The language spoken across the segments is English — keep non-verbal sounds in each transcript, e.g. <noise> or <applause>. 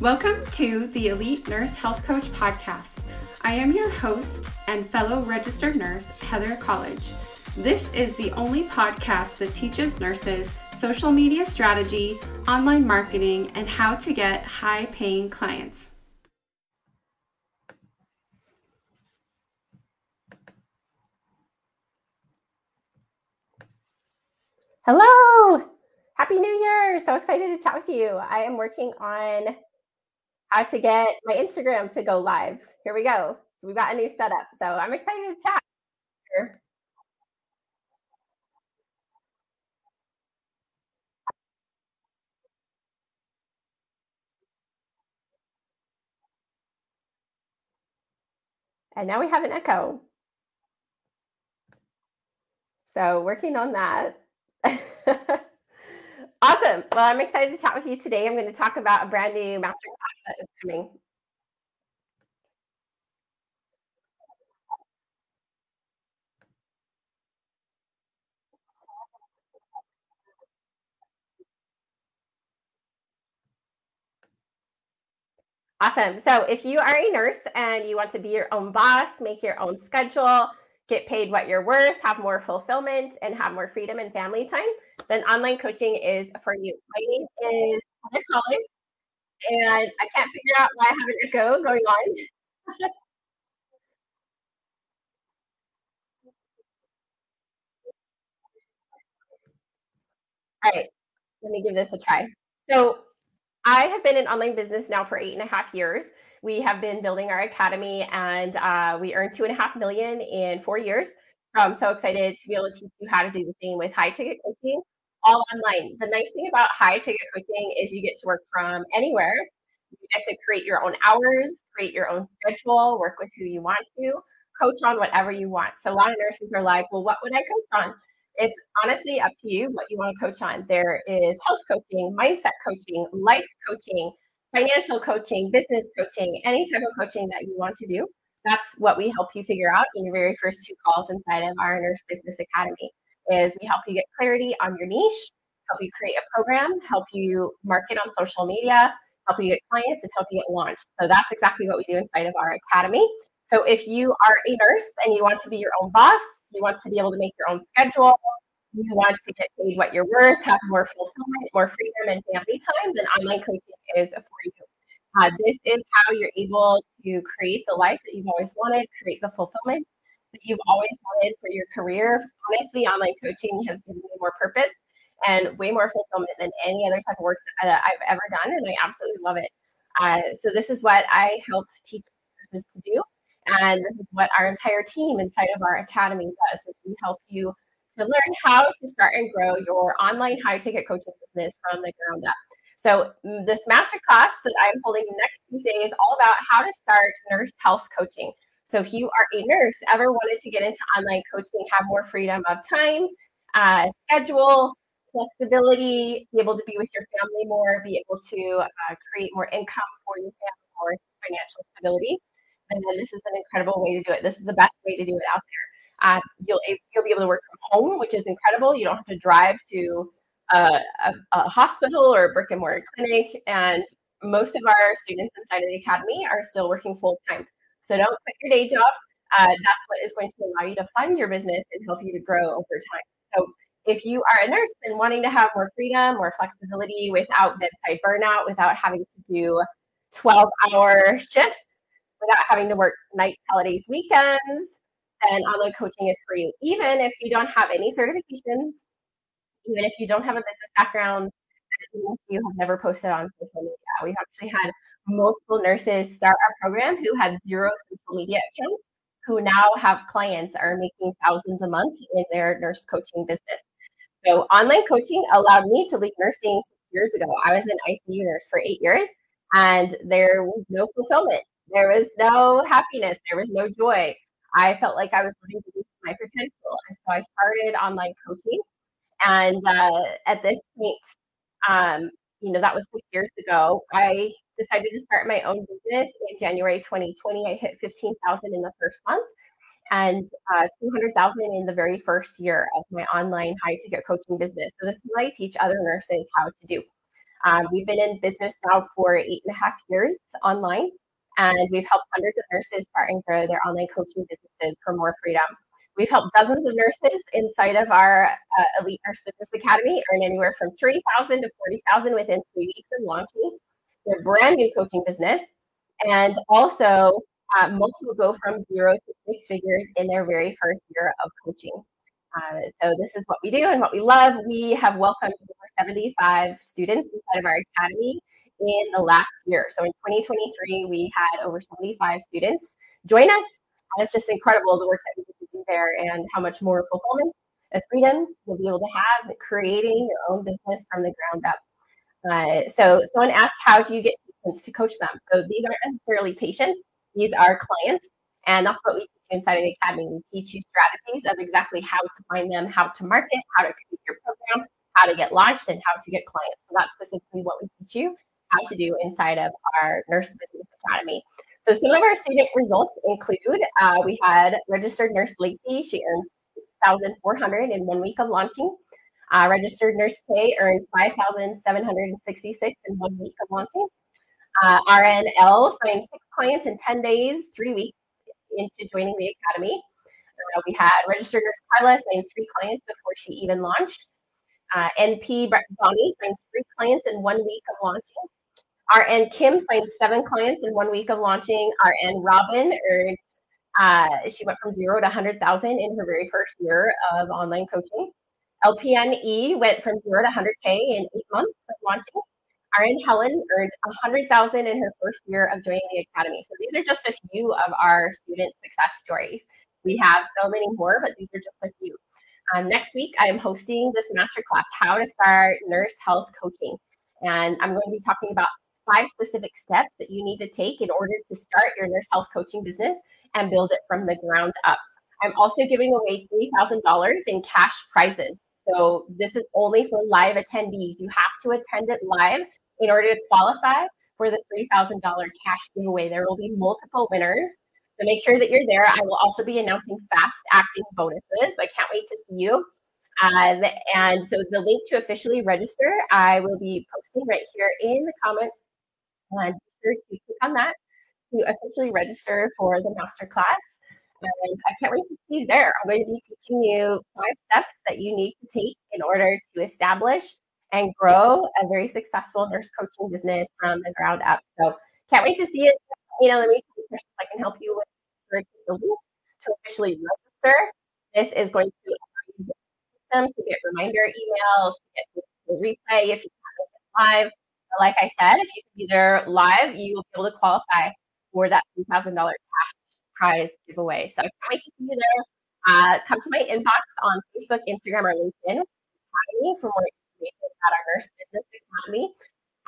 Welcome to the Elite Nurse Health Coach Podcast. I am your host and fellow registered nurse, Heather Colledge. This is the only podcast that teaches nurses social media strategy, online marketing, and how to get high paying clients. Hello! Happy New Year! So excited to chat with you. I am working on how to get my Instagram to go live. Here we go. We've got a new setup. So I'm excited to chat. And now we have an echo. So working on that. <laughs> awesome. Well, I'm excited to chat with you today. I'm going to talk about a brand new master class that is coming. Awesome. So if you are a nurse and you want to be your own boss, make your own schedule, get paid what you're worth, have more fulfillment, and have more freedom and family time, then online coaching is for you. My name is Heather Colledge, and I can't figure out why I have an echo going on. <laughs> All right, let me give this a try. So I have been in online business now for eight and a half years. We have been building our academy, and uh, we earned two and a half million in four years. I'm so excited to be able to teach you how to do the same with high ticket coaching, all online. The nice thing about high ticket coaching is you get to work from anywhere. You get to create your own hours, create your own schedule, work with who you want to, coach on whatever you want. So a lot of nurses are like, well, what would I coach on? It's honestly up to you what you want to coach on. There is health coaching, mindset coaching, life coaching, financial coaching, business coaching, any type of coaching that you want to do. That's what we help you figure out in your very first two calls inside of our Nurse Business Academy. Is we help you get clarity on your niche, help you create a program, help you market on social media, help you get clients, and help you get launched. So that's exactly what we do inside of our academy. So if you are a nurse and you want to be your own boss, you want to be able to make your own schedule, you want to get paid what you're worth, have more fulfillment, more freedom, and family time, then online coaching is for you. Uh, this is how you're able to create the life that you've always wanted, create the fulfillment that you've always wanted for your career. Honestly, online coaching has given me more purpose and way more fulfillment than any other type of work that I've ever done, and I absolutely love it. Uh, so this is what I help teach to do, and this is what our entire team inside of our academy does. Is we help you to learn how to start and grow your online high ticket coaching business from the ground up. So mm, this masterclass that I'm holding next Tuesday is all about how to start nurse health coaching. So if you are a nurse, ever wanted to get into online coaching, have more freedom of time, uh, schedule, flexibility, be able to be with your family more, be able to uh, create more income for your family, more financial stability, then this is an incredible way to do it. This is the best way to do it out there. You'll you'll be able to work from home, which is incredible. You don't have to drive to a, a, a hospital or a brick and mortar clinic, and most of our students inside of the academy are still working full time. So don't quit your day job. Uh, that's what is going to allow you to fund your business and help you to grow over time. So if you are a nurse and wanting to have more freedom, more flexibility without bedside burnout, without having to do 12 hour shifts, without having to work nights, holidays, weekends, then online coaching is for you. Even if you don't have any certifications, even if you don't have a business background, you have never posted on social media. We've actually had multiple nurses start our program who had zero social media accounts, who now have clients are making thousands a month in their nurse coaching business. So online coaching allowed me to leave nursing years ago. I was an ICU nurse for eight years, and there was no fulfillment. There was no happiness. There was no joy. I felt like I was living to my potential. And so I started online coaching. And uh, at this point, um, you know, that was six years ago. I decided to start my own business in January 2020. I hit 15,000 in the first month and uh, 200,000 in the very first year of my online high ticket coaching business. So this is what I teach other nurses how to do. Um, we've been in business now for eight and a half years online, and we've helped hundreds of nurses start and grow their online coaching businesses for more freedom. We've helped dozens of nurses inside of our uh, Elite Nurse Business Academy earn anywhere from 3000 to 40000 within three weeks of launching their brand new coaching business. And also, uh, will go from zero to six figures in their very first year of coaching. Uh, so this is what we do and what we love. We have welcomed over 75 students inside of our academy in the last year. So in 2023, we had over 75 students join us. And it's just incredible the work that we get to do there and how much more fulfillment and freedom you'll be able to have creating your own business from the ground up. Uh, so someone asked, how do you get patients to coach them? So these aren't necessarily patients, these are clients. And that's what we teach inside of the academy. We teach you strategies of exactly how to find them, how to market, how to create your program, how to get launched, and how to get clients. So that's specifically what we teach you to do inside of our Nurse Business Academy. So some of our student results include uh, we had registered nurse Lacey. She earned 6,400 in one week of launching. Uh, registered nurse Kay earned 5,766 in one week of launching. Uh, RNL signed six clients in 10 days, three weeks into joining the academy. Uh, we had registered nurse Carla signed three clients before she even launched. Uh, NP Bonnie signed three clients in one week of launching. RN Kim signed seven clients in one week of launching. RN Robin earned, uh, she went from zero to 100,000 in her very first year of online coaching. LPNE went from zero to 100K in eight months of launching. RN Helen earned 100,000 in her first year of joining the academy. So these are just a few of our student success stories. We have so many more, but these are just a few. Um, next week, I am hosting this masterclass, How to Start Nurse Health Coaching. And I'm going to be talking about five specific steps that you need to take in order to start your nurse health coaching business and build it from the ground up. I'm also giving away $3,000 in cash prizes. So this is only for live attendees. You have to attend it live in order to qualify for the $3,000 cash giveaway. There will be multiple winners. So make sure that you're there. I will also be announcing fast acting bonuses. I can't wait to see you. Um, and so the link to officially register, I will be posting right here in the comment. And sure to click on that to officially register for the masterclass. And I can't wait to see you there. I'm going to be teaching you five steps that you need to take in order to establish and grow a very successful nurse coaching business from the ground up. So can't wait to see it. You know, let me I can help you with to officially register. This is going to allow to get reminder emails, to get the replay if you haven't live. Like I said, if you can be there live, you will be able to qualify for that $3,000 cash prize giveaway. So I can't wait to see you there. Uh, come to my inbox on Facebook, Instagram, or LinkedIn for more information about our Nurse Business Academy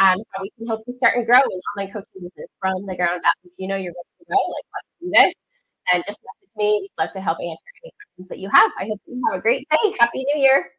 and how we can help you start and grow an online coaching business from the ground up. If you know you're ready to like let's do this, and just message me. We'd love to help answer any questions that you have. I hope you have a great day. Happy New Year.